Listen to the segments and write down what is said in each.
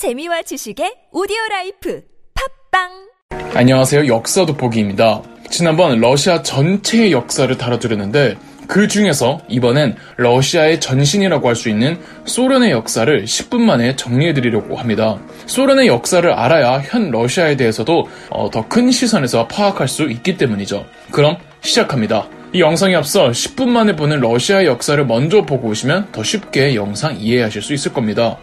재미와 지식의 오디오 라이프 팟빵 안녕하세요. 역사 돋보기입니다. 지난번 러시아 전체의 역사를 다뤄드렸는데 그 중에서 이번엔 러시아의 전신이라고 할 수 있는 소련의 역사를 10분 만에 정리해드리려고 합니다. 소련의 역사를 알아야 현 러시아에 대해서도 어, 더 큰 시선에서 파악할 수 있기 때문이죠. 그럼 시작합니다. 이 영상에 앞서 10분 만에 보는 러시아의 역사를 먼저 보고 오시면 더 쉽게 영상 이해하실 수 있을 겁니다.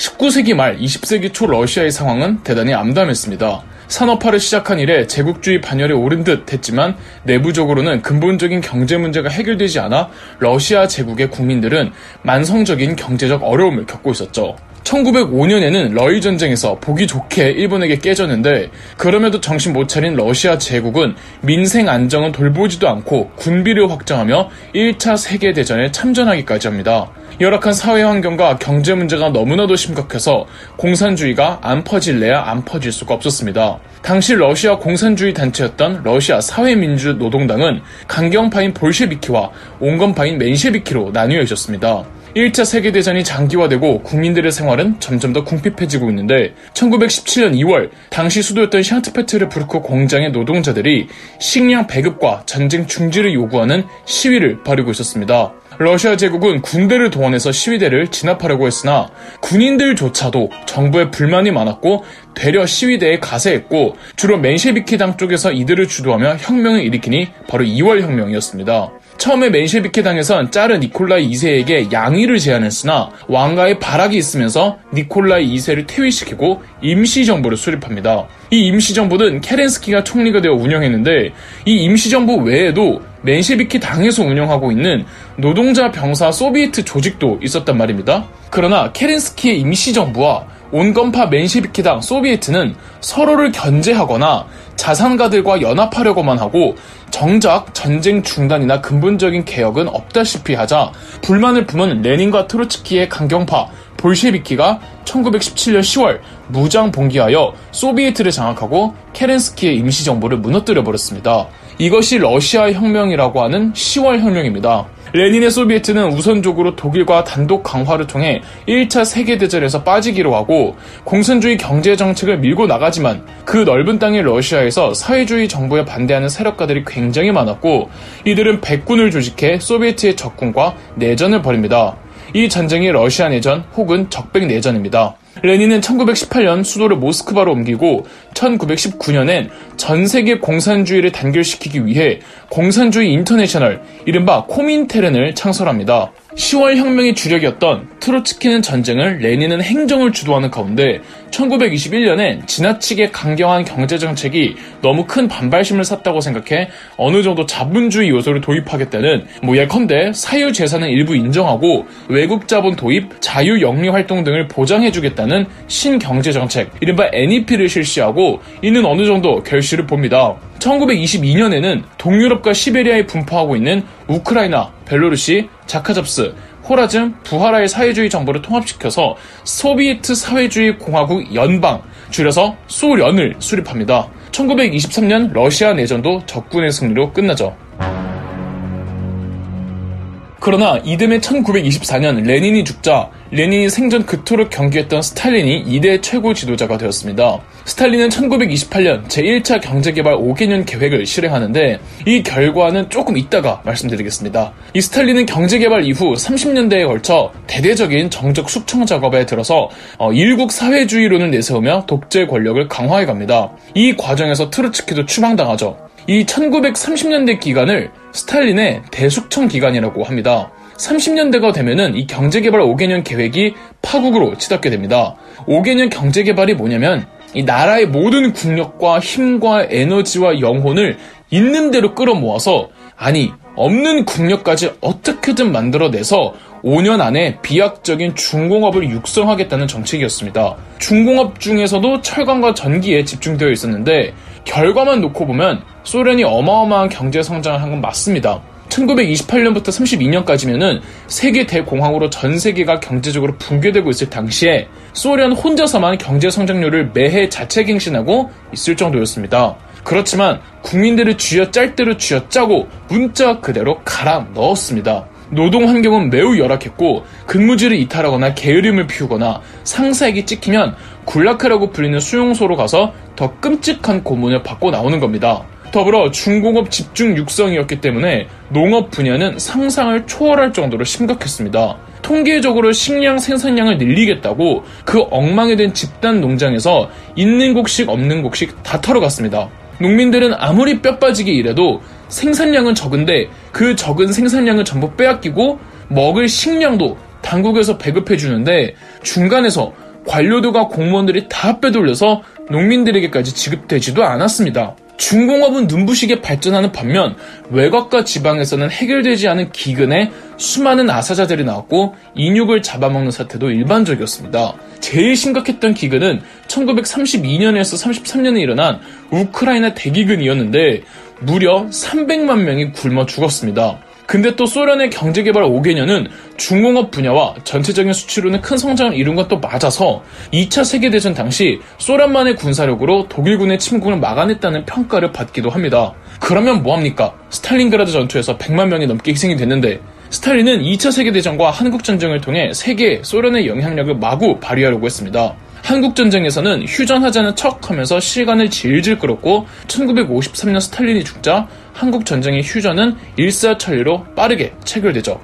19세기 말 20세기 초 러시아의 상황은 대단히 암담했습니다. 산업화를 시작한 이래 제국주의 반열에 오른 듯 했지만 내부적으로는 근본적인 경제 문제가 해결되지 않아 러시아 제국의 국민들은 만성적인 경제적 어려움을 겪고 있었죠. 1905년에는 러이 전쟁에서 보기 좋게 일본에게 깨졌는데 그럼에도 정신 못 차린 러시아 제국은 민생 안정은 돌보지도 않고 군비를 확장하며 1차 세계대전에 참전하기까지 합니다. 열악한 사회 환경과 경제 문제가 너무나도 심각해서 공산주의가 안 퍼질래야 안 퍼질 수가 없었습니다. 당시 러시아 공산주의 단체였던 러시아 사회민주노동당은 강경파인 볼셰비키와 온건파인 맨셰비키로 나뉘어 있었습니다. 1차 세계대전이 장기화되고 국민들의 생활은 점점 더 궁핍해지고 있는데 1917년 2월 당시 수도였던 샹트페트르부르크 공장의 노동자들이 식량 배급과 전쟁 중지를 요구하는 시위를 벌이고 있었습니다. 러시아 제국은 군대를 동원해서 시위대를 진압하려고 했으나 군인들조차도 정부에 불만이 많았고 되려 시위대에 가세했고 주로 맨셰비키 당 쪽에서 이들을 주도하며 혁명을 일으키니 바로 2월 혁명이었습니다. 처음에 맨셰비키 당에선 짜르 니콜라이 2세에게 양위를 제안했으나 왕가의 발악이 있으면서 니콜라이 2세를 퇴위시키고 임시정부를 수립합니다. 이 임시정부는 케렌스키가 총리가 되어 운영했는데 이 임시정부 외에도 맨셰비키 당에서 운영하고 있는 노동자 병사 소비에트 조직도 있었단 말입니다. 그러나 케렌스키의 임시정부와 온건파 맨셰비키당 소비에트는 서로를 견제하거나 자산가들과 연합하려고만 하고 정작 전쟁 중단이나 근본적인 개혁은 없다시피 하자 불만을 품은 레닌과 트로츠키의 강경파 볼셰비키가 1917년 10월 무장 봉기하여 소비에트를 장악하고 케렌스키의 임시정부를 무너뜨려 버렸습니다. 이것이 러시아 혁명이라고 하는 10월 혁명입니다. 레닌의 소비에트는 우선적으로 독일과 단독 강화를 통해 1차 세계대전에서 빠지기로 하고 공산주의 경제 정책을 밀고 나가지만 그 넓은 땅의 러시아에서 사회주의 정부에 반대하는 세력가들이 굉장히 많았고 이들은 백군을 조직해 소비에트의 적군과 내전을 벌입니다. 이 전쟁이 러시아 내전 혹은 적백 내전입니다. 레닌은 1918년 수도를 모스크바로 옮기고 1919년엔 전 세계 공산주의를 단결시키기 위해 공산주의 인터내셔널, 이른바 코민테른을 창설합니다. 10월 혁명의 주력이었던 트로츠키는 전쟁을 레닌은 행정을 주도하는 가운데 1921년엔 지나치게 강경한 경제정책이 너무 큰 반발심을 샀다고 생각해 어느 정도 자본주의 요소를 도입하겠다는 뭐 예컨대 사유재산은 일부 인정하고 외국 자본 도입, 자유 영리 활동 등을 보장해주겠다 는 신경제 정책, 이른바 NEP를 실시하고 이는 어느 정도 결실을 봅니다. 1922년에는 동유럽과 시베리아에 분포하고 있는 우크라이나, 벨로루시, 자카접스, 호라즘, 부하라의 사회주의 정부를 통합시켜서 소비에트 사회주의 공화국 연방, 줄여서 소련을 수립합니다. 1923년 러시아 내전도 적군의 승리로 끝나죠. 그러나 이듬해 1924년 레닌이 죽자 레닌이 생전 그토록 경기했던 스탈린이 이대 최고 지도자가 되었습니다. 스탈린은 1928년 제1차 경제개발 5개년 계획을 실행하는데 이 결과는 조금 이따가 말씀드리겠습니다. 이 스탈린은 경제개발 이후 30년대에 걸쳐 대대적인 정적 숙청 작업에 들어서 어, 일국 사회주의론을 내세우며 독재 권력을 강화해 갑니다. 이 과정에서 트루츠키도 추방당하죠. 이 1930년대 기간을 스탈린의 대숙청 기간이라고 합니다. 30년대가 되면은 이 경제개발 5개년 계획이 파국으로 치닫게 됩니다. 5개년 경제개발이 뭐냐면 이 나라의 모든 국력과 힘과 에너지와 영혼을 있는 대로 끌어모아서 아니 없는 국력까지 어떻게든 만들어내서 5년 안에 비약적인 중공업을 육성하겠다는 정책이었습니다. 중공업 중에서도 철강과 전기에 집중되어 있었는데 결과만 놓고 보면 소련이 어마어마한 경제 성장을 한 건 맞습니다. 1928년부터 32년까지면은 세계 대공황으로 전 세계가 경제적으로 붕괴되고 있을 당시에 소련 혼자서만 경제 성장률을 매해 자체갱신하고 있을 정도였습니다. 그렇지만 국민들을 쥐어짤 대로 쥐어짜고 문자 그대로 갈아 넣었습니다. 노동 환경은 매우 열악했고 근무지를 이탈하거나 게으름을 피우거나 상사에게 찍히면 굴라크라고 불리는 수용소로 가서 더 끔찍한 고문을 받고 나오는 겁니다. 더불어 중공업 집중 육성이었기 때문에 농업 분야는 상상을 초월할 정도로 심각했습니다. 통계적으로 식량 생산량을 늘리겠다고 그 엉망이 된 집단 농장에서 있는 곡식 없는 곡식 다 털어갔습니다. 농민들은 아무리 뼈 빠지게 일해도 생산량은 적은데 그 적은 생산량을 전부 빼앗기고 먹을 식량도 당국에서 배급해 주는데 중간에서 관료들과 공무원들이 다 빼돌려서 농민들에게까지 지급되지도 않았습니다. 중공업은 눈부시게 발전하는 반면 외곽과 지방에서는 해결되지 않은 기근에 수많은 아사자들이 나왔고 인육을 잡아먹는 사태도 일반적이었습니다. 제일 심각했던 기근은 1932년에서 33년에 일어난 우크라이나 대기근이었는데 무려 300만 명이 굶어 죽었습니다. 근데 또 소련의 경제개발 5개년은 중공업 분야와 전체적인 수출로는 큰 성장을 이룬 건 또 맞아서 2차 세계대전 당시 소련만의 군사력으로 독일군의 침공을 막아냈다는 평가를 받기도 합니다. 그러면 뭐합니까? 스탈린그라드 전투에서 100만 명이 넘게 희생이 됐는데 스탈린은 2차 세계대전과 한국전쟁을 통해 세계 소련의 영향력을 마구 발휘하려고 했습니다. 한국전쟁에서는 휴전하자는 척 하면서 시간을 질질 끌었고 1953년 스탈린이 죽자 한국 전쟁의 휴전은 일사천리로 빠르게 체결되죠.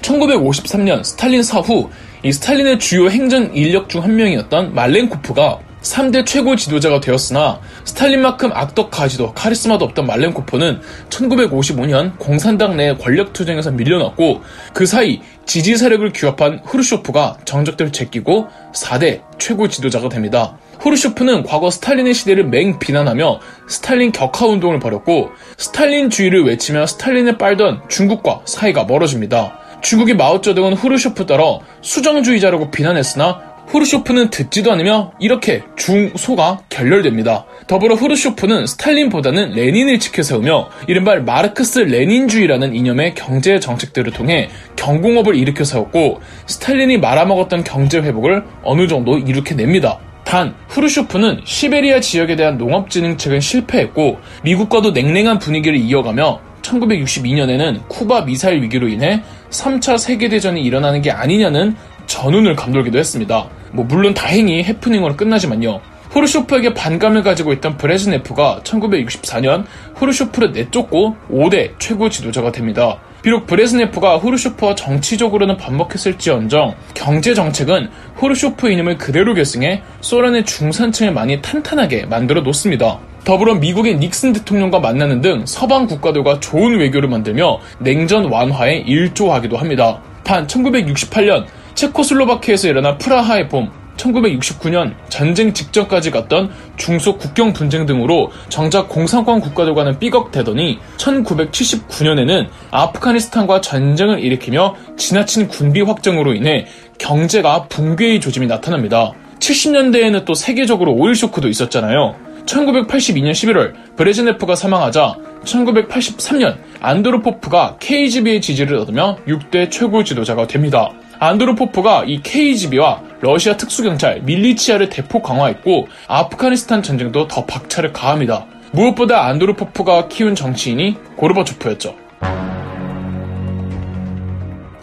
1953년 스탈린 사후 이 스탈린의 주요 행정 인력 중 한 명이었던 말렌코프가 3대 최고 지도자가 되었으나 스탈린만큼 악독하지도 카리스마도 없던 말렌코프는 1955년 공산당 내 권력 투쟁에서 밀려났고 그 사이 지지 세력을 규합한 흐루쇼프가 정적들을 제끼고 4대 최고 지도자가 됩니다. 흐루쇼프는 과거 스탈린의 시대를 맹 비난하며 스탈린 격하 운동을 벌였고 스탈린주의를 외치며 스탈린을 빨던 중국과 사이가 멀어집니다. 중국의 마오쩌둥은 흐루쇼프더러 수정주의자라고 비난했으나 흐루쇼프는 듣지도 않으며 이렇게 중소가 결렬됩니다. 더불어 흐루쇼프는 스탈린보다는 레닌을 치켜세우며 이른바 마르크스 레닌주의라는 이념의 경제 정책들을 통해 경공업을 일으켜 세웠고 스탈린이 말아먹었던 경제 회복을 어느 정도 일으켜냅니다. 단 후르쇼프는 시베리아 지역에 대한 농업 진흥책은 실패했고 미국과도 냉랭한 분위기를 이어가며 1962년에는 쿠바 미사일 위기로 인해 3차 세계대전이 일어나는 게 아니냐는 전운을 감돌기도 했습니다. 뭐 물론 다행히 해프닝으로 끝나지만요. 후르쇼프에게 반감을 가지고 있던 브레즈네프가 1964년 후르쇼프를 내쫓고 5대 최고 지도자가 됩니다. 비록 브레즈네프가 후르쇼프와 정치적으로는 반복했을지언정 경제 정책은 후르쇼프 이념을 그대로 계승해 소련의 중산층을 많이 탄탄하게 만들어 놓습니다. 더불어 미국의 닉슨 대통령과 만나는 등 서방 국가들과 좋은 외교를 만들며 냉전 완화에 일조하기도 합니다. 단 1968년 체코슬로바키아에서 일어난 프라하의 봄, 1969년 전쟁 직전까지 갔던 중소 국경 분쟁 등으로 정작 공산권 국가들과는 삐걱대더니 1979년에는 아프가니스탄과 전쟁을 일으키며 지나친 군비 확정으로 인해 경제가 붕괴의 조짐이 나타납니다. 70년대에는 또 세계적으로 오일 쇼크도 있었잖아요. 1982년 11월 브레즈네프가 사망하자 1983년 안드로포프가 KGB의 지지를 얻으며 6대 최고 지도자가 됩니다. 안드로포프가 이 KGB와 러시아 특수경찰 밀리치아를 대폭 강화했고 아프가니스탄 전쟁도 더 박차를 가합니다. 무엇보다 안드로포프가 키운 정치인이 고르바초프였죠.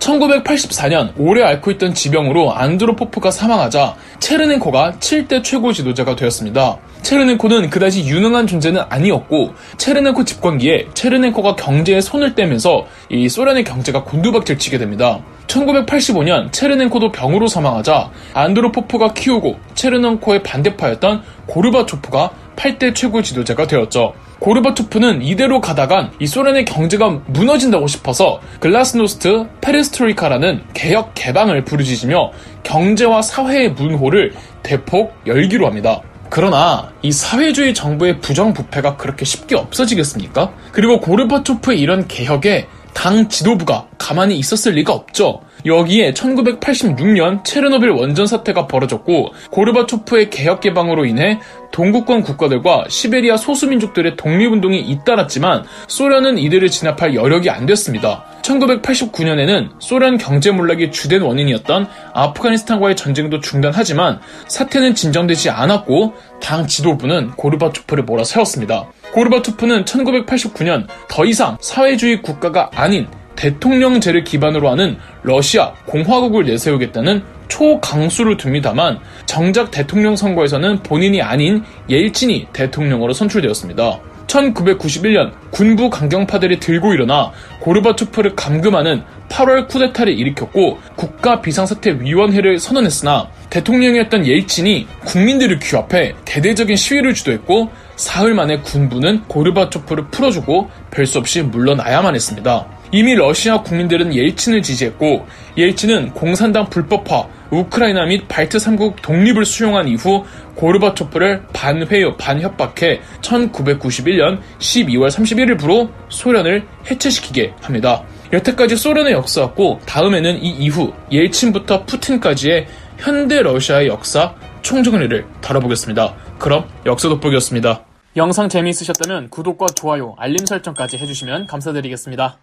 1984년 오래 앓고 있던 지병으로 안드로포프가 사망하자 체르넨코가 7대 최고 지도자가 되었습니다. 체르넨코는 그다지 유능한 존재는 아니었고 체르넨코 집권기에 체르넨코가 경제에 손을 떼면서 이 소련의 경제가 곤두박질 치게 됩니다. 1985년 체르넨코도 병으로 사망하자 안드로포프가 키우고 체르넨코의 반대파였던 고르바초프가 8대 최고 지도자가 되었죠. 고르바초프는 이대로 가다간 이 소련의 경제가 무너진다고 싶어서 글라스노스트 페레스트로이카라는 개혁 개방을 부르짖으며 경제와 사회의 문호를 대폭 열기로 합니다. 그러나 이 사회주의 정부의 부정부패가 그렇게 쉽게 없어지겠습니까? 그리고 고르바초프의 이런 개혁에 당 지도부가 가만히 있었을 리가 없죠. 여기에 1986년 체르노빌 원전 사태가 벌어졌고 고르바초프의 개혁 개방으로 인해 동구권 국가들과 시베리아 소수민족들의 독립운동이 잇따랐지만 소련은 이들을 진압할 여력이 안 됐습니다. 1989년에는 소련 경제 몰락의 주된 원인이었던 아프가니스탄과의 전쟁도 중단하지만 사태는 진정되지 않았고 당 지도부는 고르바초프를 몰아세웠습니다. 고르바초프는 1989년 더 이상 사회주의 국가가 아닌 대통령제를 기반으로 하는 러시아 공화국을 내세우겠다는 초강수를 둡니다만 정작 대통령 선거에서는 본인이 아닌 옐친이 대통령으로 선출되었습니다. 1991년 군부 강경파들이 들고 일어나 고르바초프를 감금하는 8월 쿠데타를 일으켰고 국가 비상사태위원회를 선언했으나 대통령이었던 옐친이 국민들을 규합해 대대적인 시위를 주도했고 사흘 만에 군부는 고르바초프를 풀어주고 별 수 없이 물러나야만 했습니다. 이미 러시아 국민들은 옐친을 지지했고 옐친은 공산당 불법화, 우크라이나 및 발트 3국 독립을 수용한 이후 고르바초프를 반회유 반협박해 1991년 12월 31일부로 소련을 해체시키게 합니다. 여태까지 소련의 역사였고 다음에는 이 이후 옐친부터 푸틴까지의 현대 러시아의 역사 총정리를 다뤄보겠습니다. 그럼 역사 돋보기였습니다. 영상 재미있으셨다면 구독과 좋아요, 알림 설정까지 해주시면 감사드리겠습니다.